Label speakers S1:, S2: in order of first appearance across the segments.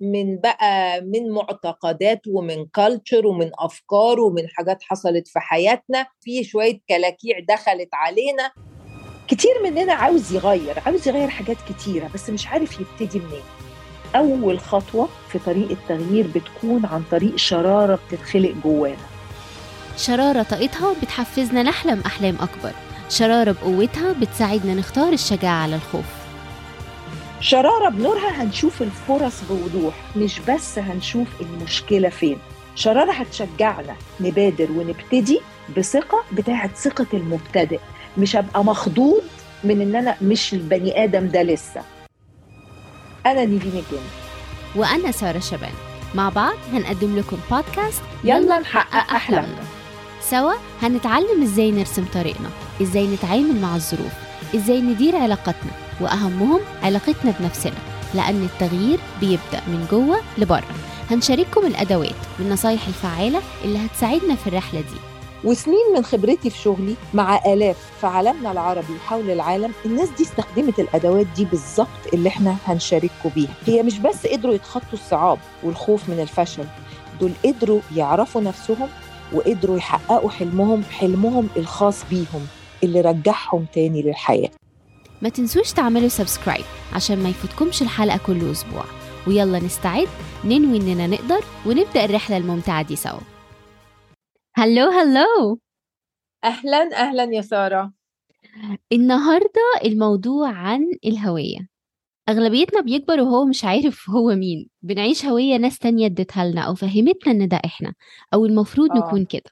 S1: من بقى من معتقدات ومن كالتشر ومن أفكار ومن حاجات حصلت في حياتنا. في شوية كلاكيع دخلت علينا. كتير مننا عاوز يغير عاوز يغير حاجات كتيرة بس مش عارف يبتدي منين. أول خطوة في طريق التغيير بتكون عن طريق شرارة بتتخلق جوانا.
S2: شرارة طاقتها بتحفزنا نحلم أحلام أكبر. شرارة بقوتها بتساعدنا نختار الشجاعة على الخوف.
S1: شرارة بنورها هنشوف الفرص بوضوح مش بس هنشوف المشكلة فين. شرارة هتشجعنا نبادر ونبتدي بثقة بتاعت ثقة المبتدئ. مش هبقى مخضوض من إن أنا مش البني آدم ده لسه. أنا نيفين الجن
S2: وأنا سارة شبان. مع بعض هنقدم لكم بودكاست
S1: يلا نحقق أحلامنا.
S2: سوا هنتعلم إزاي نرسم طريقنا إزاي نتعامل مع الظروف إزاي ندير علاقاتنا. وأهمهم علاقتنا بنفسنا لأن التغيير بيبدأ من جوه لبره. هنشارككم الأدوات والنصايح الفعالة اللي هتساعدنا في الرحلة دي.
S1: وسنين من خبرتي في شغلي مع آلاف في عالمنا العربي وحول العالم الناس دي استخدمت الأدوات دي بالظبط اللي إحنا هنشارككم بيها. هي مش بس قدروا يتخطوا الصعاب والخوف من الفشل دول قدروا يعرفوا نفسهم وقدروا يحققوا حلمهم حلمهم الخاص بيهم اللي رجعهم تاني للحياة.
S2: ما تنسوش تعملوا سبسكرايب عشان ما يفوتكمش الحلقة كل أسبوع. ويلا نستعد ننوي إننا نقدر ونبدأ الرحلة الممتعة دي سوا. هلو هلو!
S1: أهلا أهلا يا سارة.
S2: النهارده الموضوع عن الهوية. أغلبيتنا بيكبر وهو مش عارف هو مين. بنعيش هوية ناس تانية اديتها لنا أو فهمتنا إن ده إحنا أو المفروض
S1: آه.
S2: نكون كده.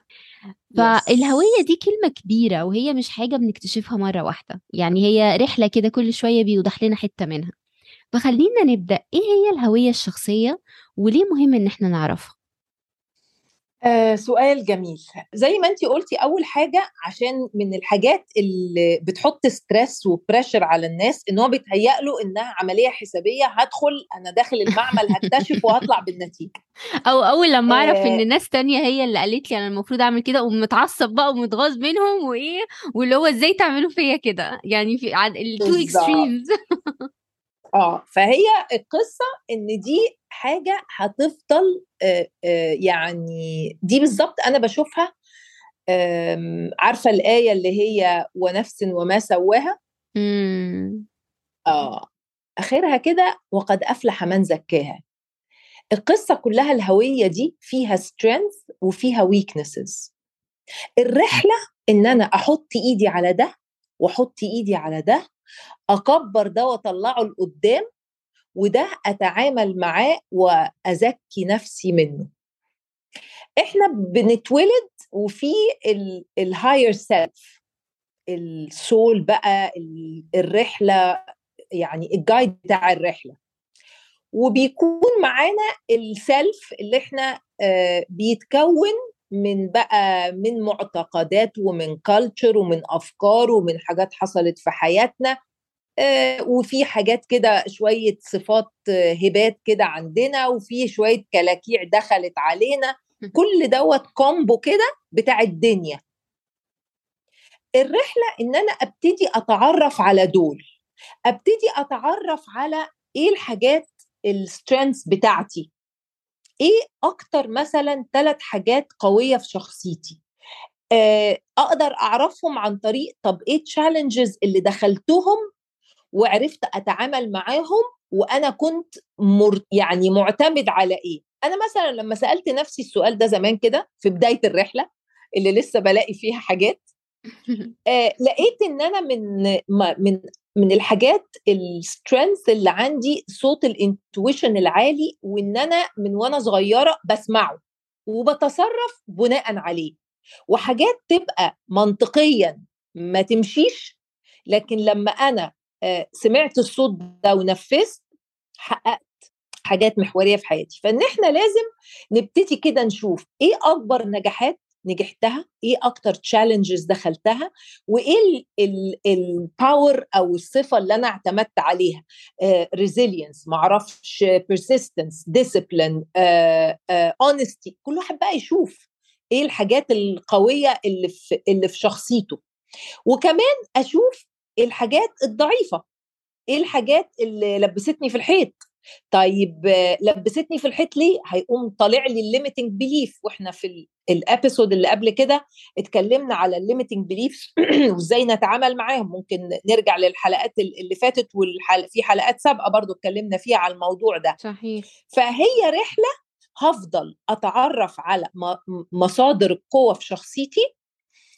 S2: فالهوية دي كلمة كبيرة وهي مش حاجة بنكتشفها مرة واحدة. يعني هي رحلة كده كل شوية بيوضح لنا حتة منها. فخلينا نبدأ. إيه هي الهوية الشخصية وليه مهم إن إحنا نعرفها؟
S1: آه سؤال جميل زي ما انت قلتي أول حاجة عشان من الحاجات اللي بتحط stress و pressure على الناس إن هو بيتهيأ له إنها عملية حسابية هدخل أنا داخل المعمل هكتشف وهطلع بالنتيجة
S2: أو أول لما أعرف
S1: آه.
S2: ان ناس تانية هي اللي قالت لي أنا المفروض أعمل كده ومتعصب بقى ومتغاظ منهم وإيه واللي هو إزاي تعملوا فيا كده يعني في ال
S1: two
S2: extremes
S1: آه فهي القصة إن دي حاجة هتفضل يعني دي بالظبط أنا بشوفها آم، عارفة الآية اللي هي ونفس وما سواها؟ آه آخرها كده وقد أفلح من زكاها. القصة كلها الهوية دي فيها strength وفيها weaknesses. الرحلة إن أنا أحط إيدي على ده وأحط إيدي على ده أكبر ده واطلعه لقدام وده أتعامل معاه وأزكي نفسي منه. إحنا بنتولد وفي ال higher self السول بقى ال- الرحلة يعني الجايد بتاع الرحلة. وبيكون معانا السيلف اللي إحنا آه، بيتكون من بقى من معتقدات ومن كالتشر ومن أفكار ومن حاجات حصلت في حياتنا آه، وفي حاجات كده شوية صفات آه، هبات كده عندنا وفي شوية كلاكيع دخلت علينا. كل دوت combo كده بتاع الدنيا. الرحلة إن أنا أبتدي أتعرف على دول أبتدي أتعرف على إيه الحاجات ال strengths بتاعتي. إيه أكتر مثلا ثلاث حاجات قوية في شخصيتي؟ آه، أقدر أعرفهم عن طريق طب إيه ال challenges اللي دخلتهم وعرفت أتعامل معاهم وأنا كنت مر يعني معتمد على إيه؟ أنا مثلا لما سألت نفسي السؤال ده زمان كده في بداية الرحلة اللي لسه بلاقي فيها حاجات آه لقيت إن أنا من ما- من من الحاجات ال strengths اللي عندي صوت ال intuition العالي وإن أنا من وأنا صغيرة بسمعه وبتصرف بناء عليه. وحاجات تبقى منطقيا ما تمشيش لكن لما أنا سمعت الصوت ده ونفذت حققت حاجات محورية في حياتي. فإن إحنا لازم نبتدي كده نشوف إيه أكبر نجاحات نجحتها؟ إيه أكتر challenges دخلتها؟ وإيه ال power أو الصفة اللي أنا اعتمدت عليها؟ resilience uh, معرفش persistence discipline honesty كل واحد بقى يشوف إيه الحاجات القوية اللي في اللي في شخصيته. وكمان أشوف الحاجات الضعيفة. إيه الحاجات اللي لبستني في الحيط؟ طيب لبستني في الحيط ليه؟ هيقوم طالع لي ال limiting belief وإحنا في ال episode اللي قبل كده اتكلمنا على ال limiting beliefs وازاي نتعامل معاهم. ممكن نرجع للحلقات اللي فاتت وفي حلقات سابقة برضو اتكلمنا فيها على الموضوع ده.
S2: صحيح.
S1: فهي رحلة هفضل أتعرف على مصادر القوة في شخصيتي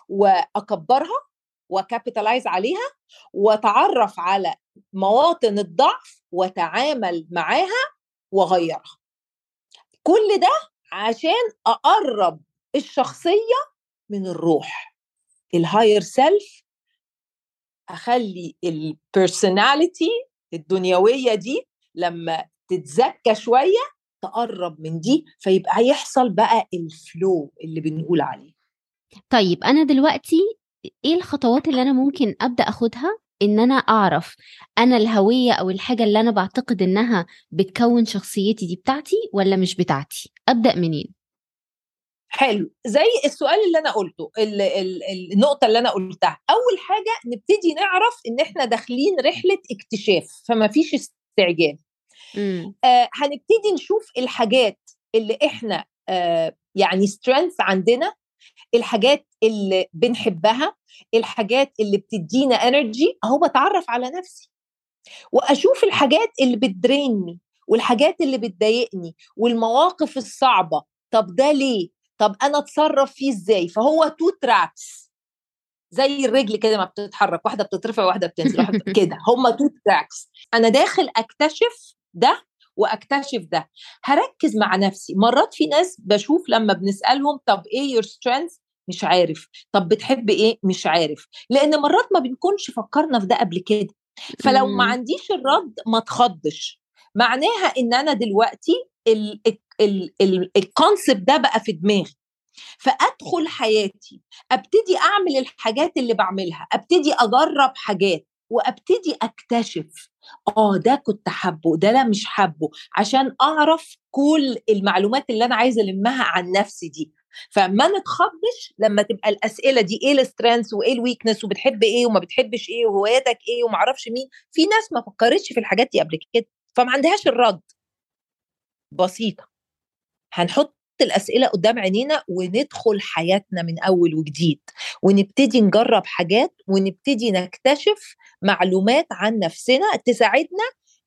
S1: وأكبرها و capitalize عليها وأتعرف على مواطن الضعف واتعامل معاها واغيرها كل ده عشان أقرب الشخصية من الروح. ال higher self أخلي ال personality الدنيوية دي لما تتزكى شوية تقرب من دي فيبقى هيحصل بقى ال flow اللي بنقول عليه.
S2: طيب أنا دلوقتي إيه الخطوات اللي أنا ممكن أبدأ أخدها؟ إن أنا أعرف أنا الهوية أو الحاجة اللي أنا بعتقد إنها بتكون شخصيتي دي بتاعتي ولا مش بتاعتي؟ أبدأ منين؟
S1: حلو زي السؤال اللي أنا قلته ال ال النقطة اللي أنا قلتها أول حاجة نبتدي نعرف إن إحنا داخلين رحلة اكتشاف فما فيش استعجال. آه هنبتدي نشوف الحاجات اللي إحنا آه يعني strength عندنا الحاجات اللي بنحبها الحاجات اللي بتدينا energy أهو بتعرف على نفسي. وأشوف الحاجات اللي بتدرينّي والحاجات اللي بتضايقني والمواقف الصعبة طب ده ليه؟ طب أنا أتصرف فيه إزاي؟ فهو two tracks زي الرجل كده ما بتتحرك واحدة بتترفع وواحده بتنزل كده هم two tracks أنا داخل أكتشف ده وأكتشف ده. هركز مع نفسي. مرات في ناس بشوف لما بنسألهم طب إيه your strength مش عارف. طب بتحب إيه؟ مش عارف. لأن مرات ما بنكونش فكرنا في ده قبل كده. فلو ما عنديش الرد ما تخضش معناها إن أنا دلوقتي ال concept ده بقى في دماغي. فأدخل حياتي. أبتدي أعمل الحاجات اللي بعملها. أبتدي أجرب حاجات. وأبتدي أكتشف. آه ده كنت حابه ده لا مش حابه عشان أعرف كل المعلومات اللي أنا عايزة ألمها عن نفسي دي. فما نتخضش لما تبقى الأسئلة دي إيه ال strength وإيه ال weakness وبتحب إيه وما بتحبش إيه وهواياتك إيه وما أعرفش مين. في ناس ما فكرتش في الحاجات دي قبل كده فما عندهاش الرد. بسيطة. هنحط الأسئلة قدام عينينا وندخل حياتنا من أول وجديد ونبتدي نجرب حاجات ونبتدي نكتشف معلومات عن نفسنا تساعدنا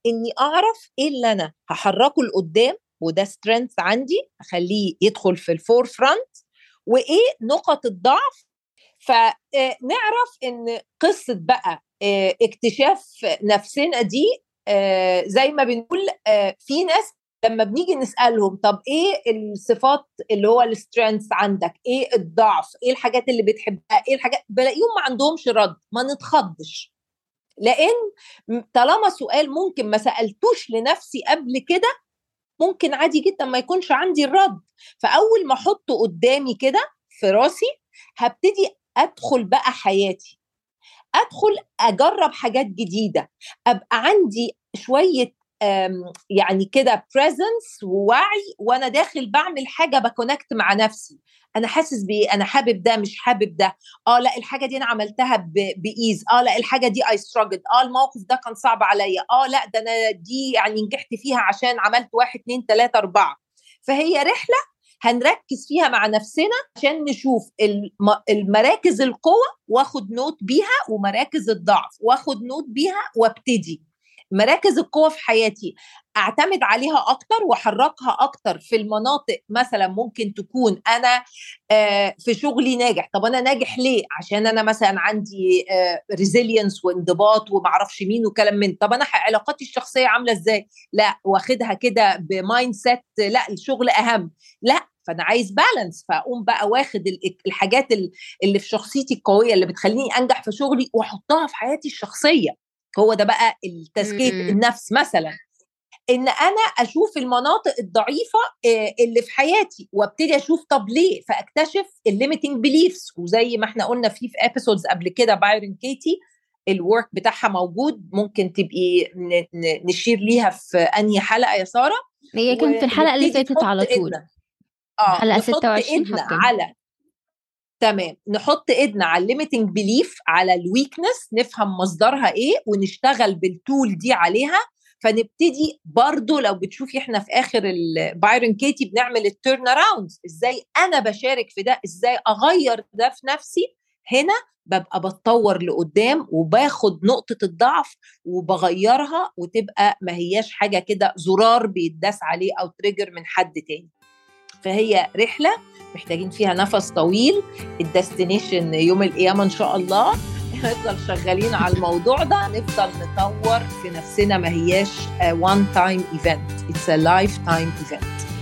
S1: إني أعرف إيه اللي أنا هحركه لقدام وده strength عندي اخليه يدخل في ال forefront وإيه نقط الضعف. فنعرف إن قصة بقى اكتشاف نفسنا دي زي ما بنقول في ناس لما بنيجي نسألهم طب إيه الصفات اللي هو ال strength عندك؟ إيه الضعف؟ إيه الحاجات اللي بتحبها؟ إيه الحاجات؟ بلاقيهم ما عندهمش رد ما نتخضش. لأن طالما سؤال ممكن ما سألتوش لنفسي قبل كده ممكن عادي جدا ما يكونش عندي الرد. فأول ما أحطه قدامي كده في راسي هبتدي أدخل بقى حياتي. أدخل أجرب حاجات جديدة. أبقى عندي شوية يعني كده presence ووعي وأنا داخل بعمل حاجة ب connect مع نفسي. أنا حاسس بإيه؟ أنا حابب ده مش حابب ده. آه لا الحاجة دي أنا عملتها ب ease. آه لا الحاجة دي I struggle آه الموقف ده كان صعب عليا. آه لا ده أنا دي يعني نجحت فيها عشان عملت واحد اتنين تلاتة أربعة. فهي رحلة هنركز فيها مع نفسنا عشان نشوف المراكز القوة وآخد note بيها ومراكز الضعف وآخد note بيها وأبتدي. مراكز القوة في حياتي أعتمد عليها أكتر وأحركها أكتر في المناطق مثلا ممكن تكون أنا في شغلي ناجح. طب أنا ناجح ليه؟ عشان أنا مثلا عندي resilience وانضباط ومعرفش مين وكلام من طب أنا علاقاتي الشخصية عاملة إزاي؟ لا واخدها كده ب mindset لا الشغل أهم. لا فأنا عايز balance فأقوم بقى واخد الحاجات اللي في شخصيتي القوية اللي بتخليني أنجح في شغلي وأحطها في حياتي الشخصية. هو ده بقى التزكية النفس مثلا. إن أنا أشوف المناطق الضعيفة اللي في حياتي وأبتدي أشوف طب ليه؟ فأكتشف ال limiting beliefs وزي ما إحنا قلنا فيه في episodes قبل كده بايرن كيتي ال work بتاعها موجود ممكن تبقي نشير ليها في أنهي حلقة يا سارة؟
S2: هي كانت في الحلقة اللي فاتت على طول.
S1: آه حلقه 26 على تمام. نحط إيدنا على ال limiting belief على ال weakness نفهم مصدرها إيه ونشتغل بال tool دي عليها. فنبتدي برضو لو بتشوفي إحنا في آخر بايرن كيتي بنعمل ال turn around إزاي أنا بشارك في ده؟ إزاي أغير ده في نفسي؟ هنا ببقى بتطور لقدام وباخد نقطة الضعف وبغيرها وتبقى ما هياش حاجة كده زرار بيتداس عليه أو trigger من حد تاني. فهي رحلة محتاجين فيها نفس طويل ال destination يوم القيامة إن شاء الله. نفضل شغالين على الموضوع ده نفضل نطور في نفسنا ما هياش one time event it's a lifetime event.